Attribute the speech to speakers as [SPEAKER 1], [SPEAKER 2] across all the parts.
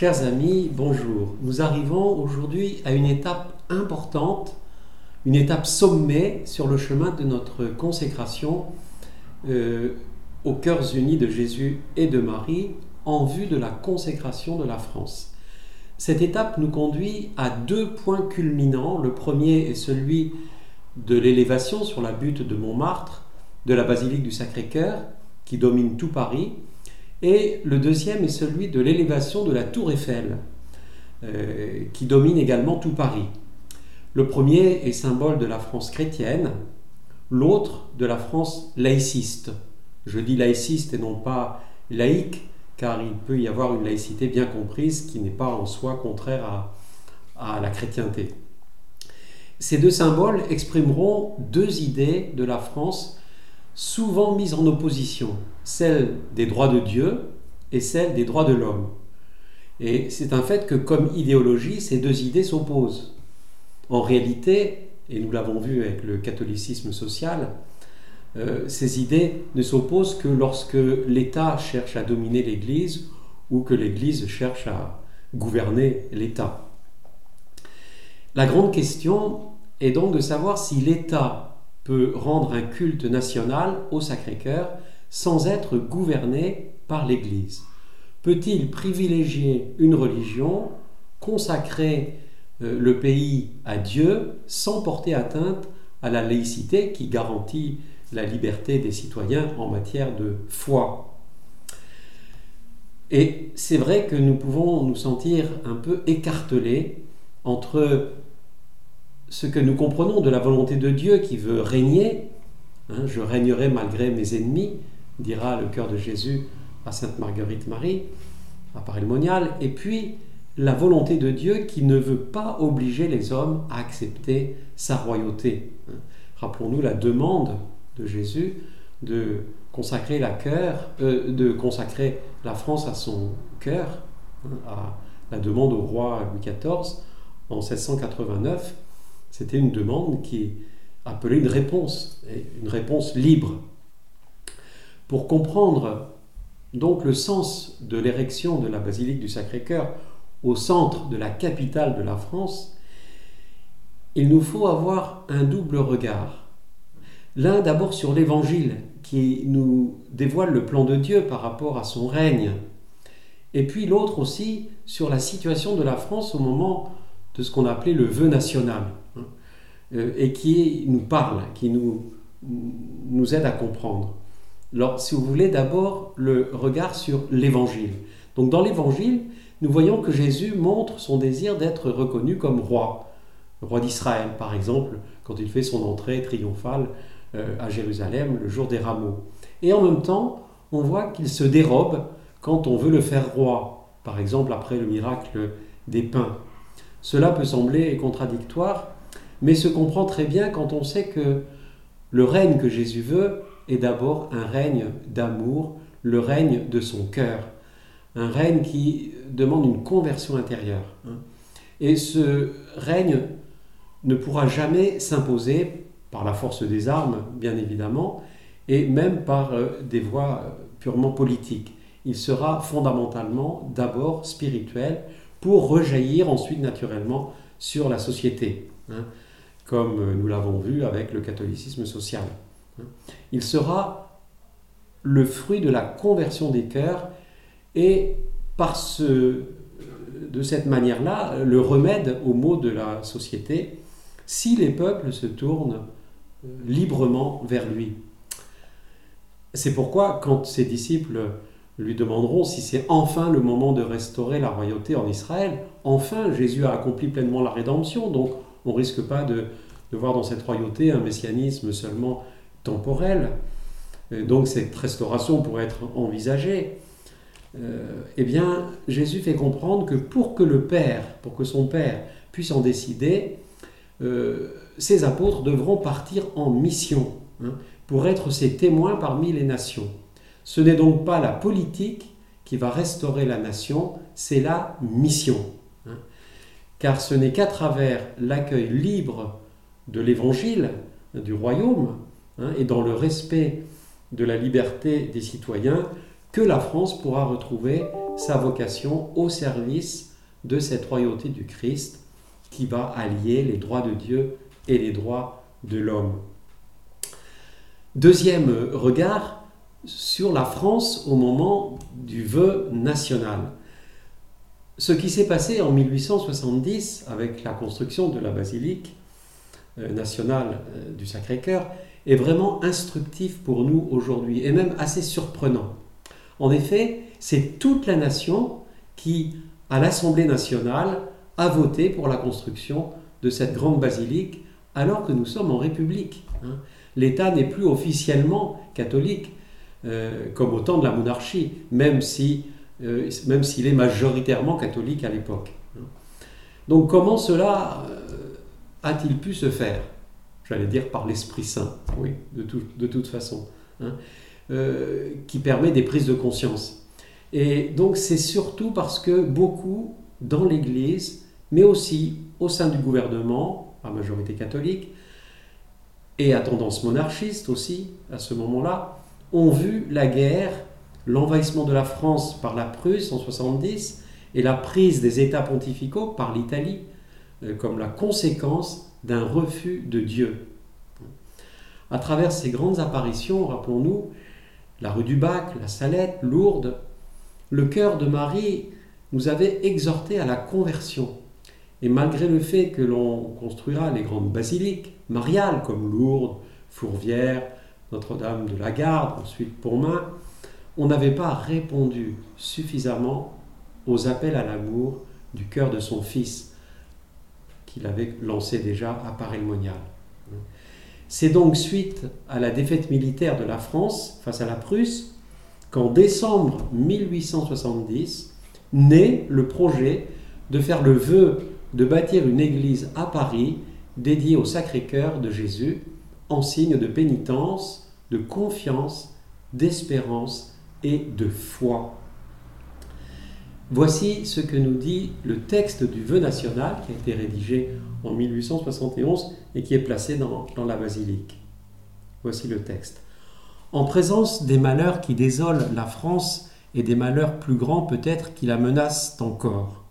[SPEAKER 1] Chers amis, bonjour. Nous arrivons aujourd'hui à une étape importante, une étape sommée sur le chemin de notre consécration euh, aux cœurs unis de Jésus et de Marie en vue de la consécration de la France. Cette étape nous conduit à deux points culminants. Le premier est celui de l'élévation sur la butte de Montmartre de la basilique du Sacré-Cœur qui domine tout Paris et le deuxième est celui de l'élévation de la tour Eiffel, euh, qui domine également tout Paris. Le premier est symbole de la France chrétienne, l'autre de la France laïciste. Je dis laïciste et non pas laïque, car il peut y avoir une laïcité bien comprise qui n'est pas en soi contraire à, à la chrétienté. Ces deux symboles exprimeront deux idées de la France souvent mises en opposition, celle des droits de Dieu et celle des droits de l'homme. Et c'est un fait que comme idéologie, ces deux idées s'opposent. En réalité, et nous l'avons vu avec le catholicisme social, euh, ces idées ne s'opposent que lorsque l'État cherche à dominer l'Église ou que l'Église cherche à gouverner l'État. La grande question est donc de savoir si l'État peut rendre un culte national au Sacré-Cœur sans être gouverné par l'Église. Peut-il privilégier une religion, consacrer euh, le pays à Dieu sans porter atteinte à la laïcité qui garantit la liberté des citoyens en matière de foi? Et c'est vrai que nous pouvons nous sentir un peu écartelés entre ce que nous comprenons de la volonté de Dieu qui veut régner, hein, je régnerai malgré mes ennemis, dira le cœur de Jésus à Sainte Marguerite Marie, à Paris Monial, et puis la volonté de Dieu qui ne veut pas obliger les hommes à accepter sa royauté. Hein. Rappelons-nous la demande de Jésus de consacrer la, euh, de consacrer la France à son cœur, hein, à la demande au roi Louis XIV en 1689. C'était une demande qui appelait une réponse, une réponse libre. Pour comprendre donc le sens de l'érection de la basilique du Sacré-Cœur au centre de la capitale de la France, il nous faut avoir un double regard. L'un d'abord sur l'Évangile qui nous dévoile le plan de Dieu par rapport à son règne, et puis l'autre aussi sur la situation de la France au moment de ce qu'on appelait le vœu national. Euh, et qui nous parle, qui nous, nous aide à comprendre. Alors, si vous voulez, d'abord le regard sur l'Évangile. Donc, dans l'Évangile, nous voyons que Jésus montre son désir d'être reconnu comme roi, roi d'Israël, par exemple, quand il fait son entrée triomphale euh, à Jérusalem le jour des rameaux. Et en même temps, on voit qu'il se dérobe quand on veut le faire roi, par exemple après le miracle des pains. Cela peut sembler contradictoire, mais se comprend très bien quand on sait que le règne que Jésus veut est d'abord un règne d'amour, le règne de son cœur, un règne qui demande une conversion intérieure. Et ce règne ne pourra jamais s'imposer par la force des armes, bien évidemment, et même par euh, des voies purement politiques. Il sera fondamentalement d'abord spirituel pour rejaillir ensuite naturellement sur la société. Hein comme nous l'avons vu avec le catholicisme social. Il sera le fruit de la conversion des cœurs et par ce, de cette manière-là le remède aux maux de la société si les peuples se tournent euh, librement vers lui. C'est pourquoi quand ses disciples lui demanderont si c'est enfin le moment de restaurer la royauté en Israël, enfin Jésus a accompli pleinement la rédemption, donc on ne risque pas de, voir dans cette royauté un messianisme seulement temporel. donc cette restauration pourrait être envisagée. Euh, eh bien, Jésus fait comprendre que pour que le Père, pour que son Père puisse en décider, euh, ses apôtres devront partir en mission hein, pour être ses témoins parmi les nations. Ce n'est donc pas la politique qui va restaurer la nation, c'est la mission car ce n'est qu'à travers l'accueil libre de l'évangile, du royaume, hein, et dans le respect de la liberté des citoyens, que la France pourra retrouver sa vocation au service de cette royauté du Christ qui va allier les droits de Dieu et les droits de l'homme. Deuxième regard sur la France au moment du vœu national. Ce qui s'est passé en 1870 avec la construction de la basilique euh, nationale euh, du Sacré-Cœur est vraiment instructif pour nous aujourd'hui et même assez surprenant. En effet, c'est toute la nation qui, à l'Assemblée nationale, a voté pour la construction de cette grande basilique alors que nous sommes en République. Hein. L'État n'est plus officiellement catholique, euh, comme au temps de la monarchie, même si euh, même s'il est majoritairement catholique à l'époque. Donc comment cela euh, a-t-il pu se faire? J'allais dire par l'Esprit Saint, oui, de, de toute façon, hein, euh, qui permet des prises de conscience. Et donc c'est surtout parce que beaucoup dans l'Église, mais aussi au sein du gouvernement, à majorité catholique, et à tendance monarchiste aussi, à ce moment-là, ont vu la guerre l'envahissement de la France par la Prusse en 70 et la prise des États pontificaux par l'Italie euh, comme la conséquence d'un refus de Dieu. À travers ces grandes apparitions, rappelons-nous, la rue du Bac, la Salette, Lourdes, le cœur de Marie nous avait exhortés à la conversion. Et malgré le fait que l'on construira les grandes basiliques mariales comme Lourdes, Fourvière, Notre-Dame de la Garde, ensuite Pontmain, on n'avait pas répondu suffisamment aux appels à l'amour du cœur de son fils qu'il avait lancé déjà à Paray-le-Monial. C'est donc suite à la défaite militaire de la France face à la Prusse qu'en décembre 1870 naît le projet de faire le vœu de bâtir une église à Paris dédiée au Sacré-Cœur de Jésus en signe de pénitence, de confiance, d'espérance et de foi. Voici ce que nous dit le texte du vœu national qui a été rédigé en 1871 et qui est placé dans, dans la basilique. Voici le texte. En présence des malheurs qui désolent la France et des malheurs plus grands peut-être qui la menacent encore,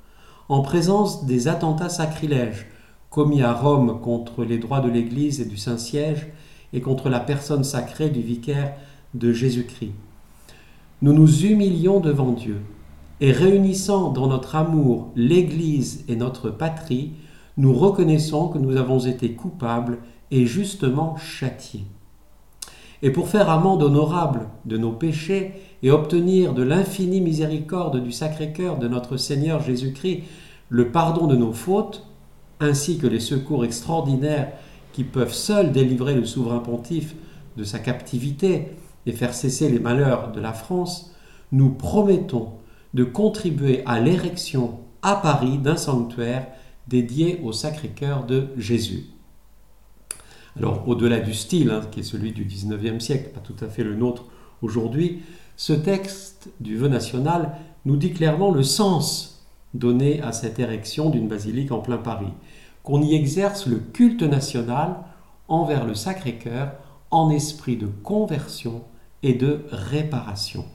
[SPEAKER 1] en présence des attentats sacrilèges commis à Rome contre les droits de l'Église et du Saint-Siège et contre la personne sacrée du vicaire de Jésus-Christ, nous nous humilions devant Dieu et réunissant dans notre amour l'Église et notre patrie, nous reconnaissons que nous avons été coupables et justement châtiés. Et pour faire amende honorable de nos péchés et obtenir de l'infinie miséricorde du Sacré-Cœur de notre Seigneur Jésus-Christ le pardon de nos fautes, ainsi que les secours extraordinaires qui peuvent seuls délivrer le souverain pontife de sa captivité et faire cesser les malheurs de la France, nous promettons de contribuer à l'érection à Paris d'un sanctuaire dédié au Sacré-Cœur de Jésus. Alors, au-delà du style, hein, qui est celui du XIXe siècle, pas tout à fait le nôtre aujourd'hui, ce texte du vœu national nous dit clairement le sens donné à cette érection d'une basilique en plein Paris, qu'on y exerce le culte national envers le Sacré-Cœur en esprit de conversion et de réparation.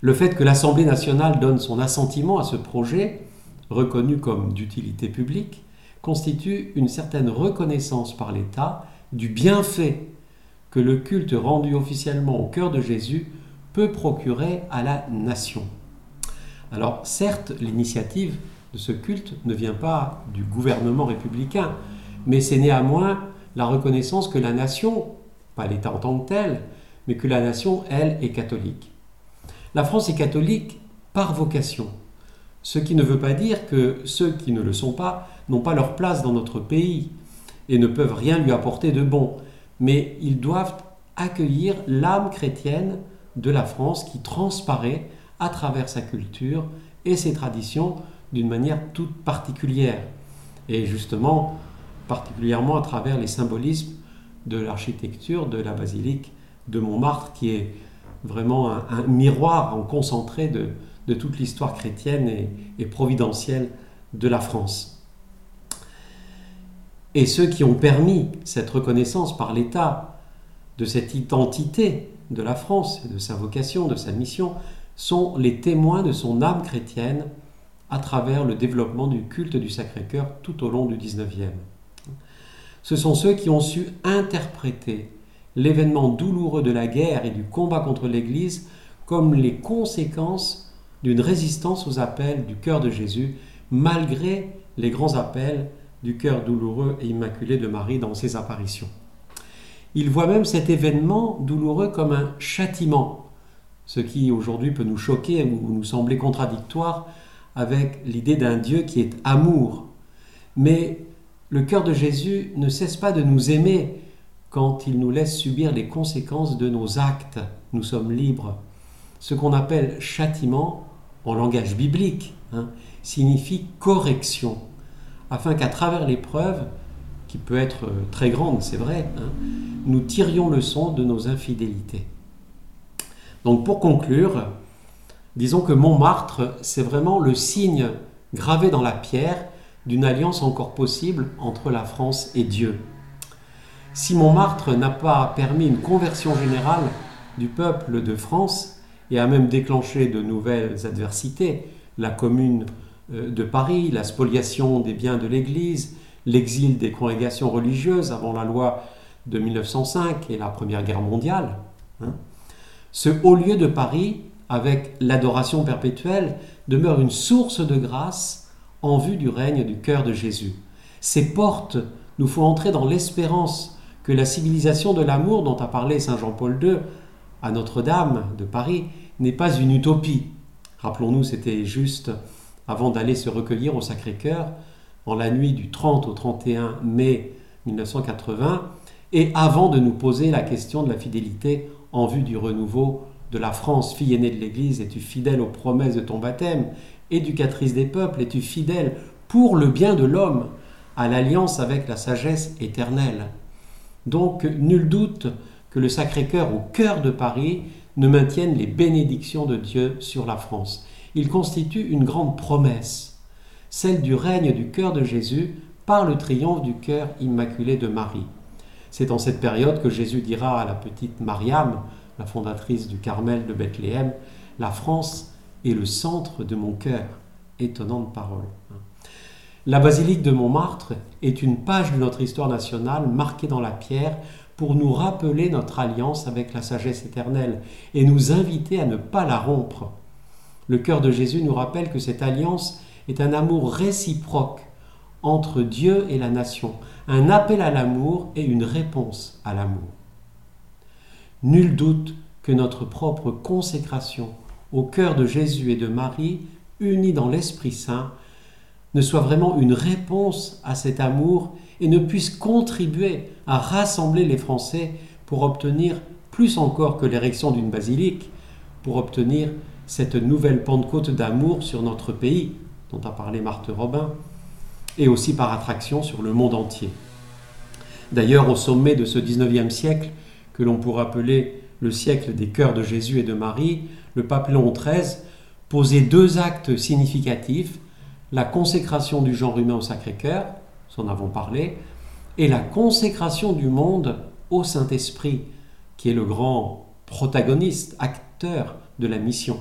[SPEAKER 1] Le fait que l'Assemblée nationale donne son assentiment à ce projet, reconnu comme d'utilité publique, constitue une certaine reconnaissance par l'État du bienfait que le culte rendu officiellement au cœur de Jésus peut procurer à la nation. Alors certes, l'initiative de ce culte ne vient pas du gouvernement républicain, mais c'est néanmoins la reconnaissance que la nation, pas l'État en tant que tel, mais que la nation, elle, est catholique. La France est catholique par vocation, ce qui ne veut pas dire que ceux qui ne le sont pas n'ont pas leur place dans notre pays et ne peuvent rien lui apporter de bon, mais ils doivent accueillir l'âme chrétienne de la France qui transparaît à travers sa culture et ses traditions d'une manière toute particulière. Et justement, particulièrement à travers les symbolismes de l'architecture de la basilique de Montmartre, qui est vraiment un, miroir en concentré de, toute l'histoire chrétienne et, providentielle de la France. Et ceux qui ont permis cette reconnaissance par l'État de cette identité de la France de sa vocation, de sa mission, sont les témoins de son âme chrétienne à travers le développement du culte du Sacré-Cœur tout au long du XIXe. Ce sont ceux qui ont su interpréter l'événement douloureux de la guerre et du combat contre l'Église comme les conséquences d'une résistance aux appels du cœur de Jésus, malgré les grands appels du cœur douloureux et immaculé de Marie dans ses apparitions. Il voit même cet événement douloureux comme un châtiment, ce qui aujourd'hui peut nous choquer ou nous sembler contradictoire avec l'idée d'un Dieu qui est amour. Mais le cœur de Jésus ne cesse pas de nous aimer quand il nous laisse subir les conséquences de nos actes. Nous sommes libres. Ce qu'on appelle châtiment, en langage biblique, hein, signifie correction, afin qu'à travers l'épreuve, qui peut être très grande, c'est vrai, hein, nous tirions le son de nos infidélités. Donc pour conclure, disons que Montmartre, c'est vraiment le signe gravé dans la pierre d'une alliance encore possible entre la France et Dieu. Si Montmartre n'a pas permis une conversion générale du peuple de France et a même déclenché de nouvelles adversités, la commune euh, de Paris, la spoliation des biens de l'Église, l'exil des congrégations religieuses avant la loi de 1905 et la Première Guerre mondiale, hein, ce haut lieu de Paris, avec l'adoration perpétuelle, demeure une source de grâce en vue du règne du cœur de Jésus. Ces portes nous font entrer dans l'espérance que la civilisation de l'amour dont a parlé Saint Jean-Paul II à Notre-Dame de Paris n'est pas une utopie. Rappelons-nous, c'était juste avant d'aller se recueillir au Sacré-Cœur en la nuit du 30 au 31 mai 1980 et avant de nous poser la question de la fidélité en vue du renouveau de la France, fille aînée de l'Église, es-tu fidèle aux promesses de ton baptême? Éducatrice des peuples, es-tu fidèle pour le bien de l'homme à l'alliance avec la sagesse éternelle? Donc, nul doute que le Sacré-Cœur au cœur de Paris ne maintienne les bénédictions de Dieu sur la France. Il constitue une grande promesse, celle du règne du cœur de Jésus par le triomphe du cœur immaculé de Marie. C'est en cette période que Jésus dira à la petite Mariam, la fondatrice du Carmel de Bethléem, La France est le centre de mon cœur. Étonnante parole. La basilique de Montmartre est une page de notre histoire nationale marquée dans la pierre pour nous rappeler notre alliance avec la sagesse éternelle et nous inviter à ne pas la rompre. Le cœur de Jésus nous rappelle que cette alliance est un amour réciproque entre Dieu et la nation, un appel à l'amour et une réponse à l'amour. Nul doute que notre propre consécration au cœur de Jésus et de Marie, unis dans l'Esprit Saint, ne soit vraiment une réponse à cet amour et ne puisse contribuer à rassembler les Français pour obtenir, plus encore que l'érection d'une basilique, pour obtenir cette nouvelle Pentecôte d'amour sur notre pays, dont a parlé Marthe Robin, et aussi par attraction sur le monde entier. D'ailleurs, au sommet de ce 19e siècle, que l'on pourrait appeler le siècle des cœurs de Jésus et de Marie, le pape Léon XIII posait deux actes significatifs, la consécration du genre humain au Sacré-Cœur, nous en avons parlé, et la consécration du monde au Saint-Esprit, qui est le grand protagoniste, acteur de la mission.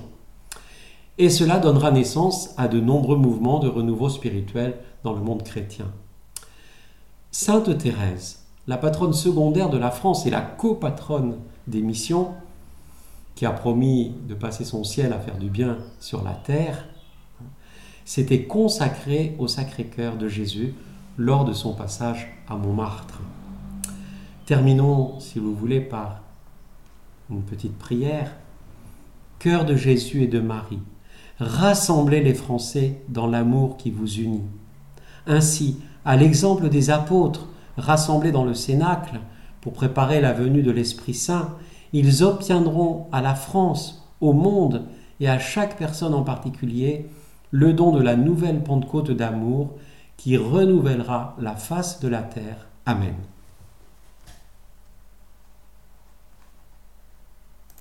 [SPEAKER 1] Et cela donnera naissance à de nombreux mouvements de renouveau spirituel dans le monde chrétien. Sainte Thérèse, la patronne secondaire de la France et la copatronne des missions, qui a promis de passer son ciel à faire du bien sur la terre, s'était consacrée au Sacré-Cœur de Jésus lors de son passage à Montmartre. Terminons, si vous voulez, par une petite prière. Cœur de Jésus et de Marie, rassemblez les Français dans l'amour qui vous unit. Ainsi, à l'exemple des apôtres rassemblés dans le Cénacle pour préparer la venue de l'Esprit Saint, ils obtiendront à la France, au monde et à chaque personne en particulier le don de la nouvelle Pentecôte d'amour qui renouvellera la face de la terre. Amen.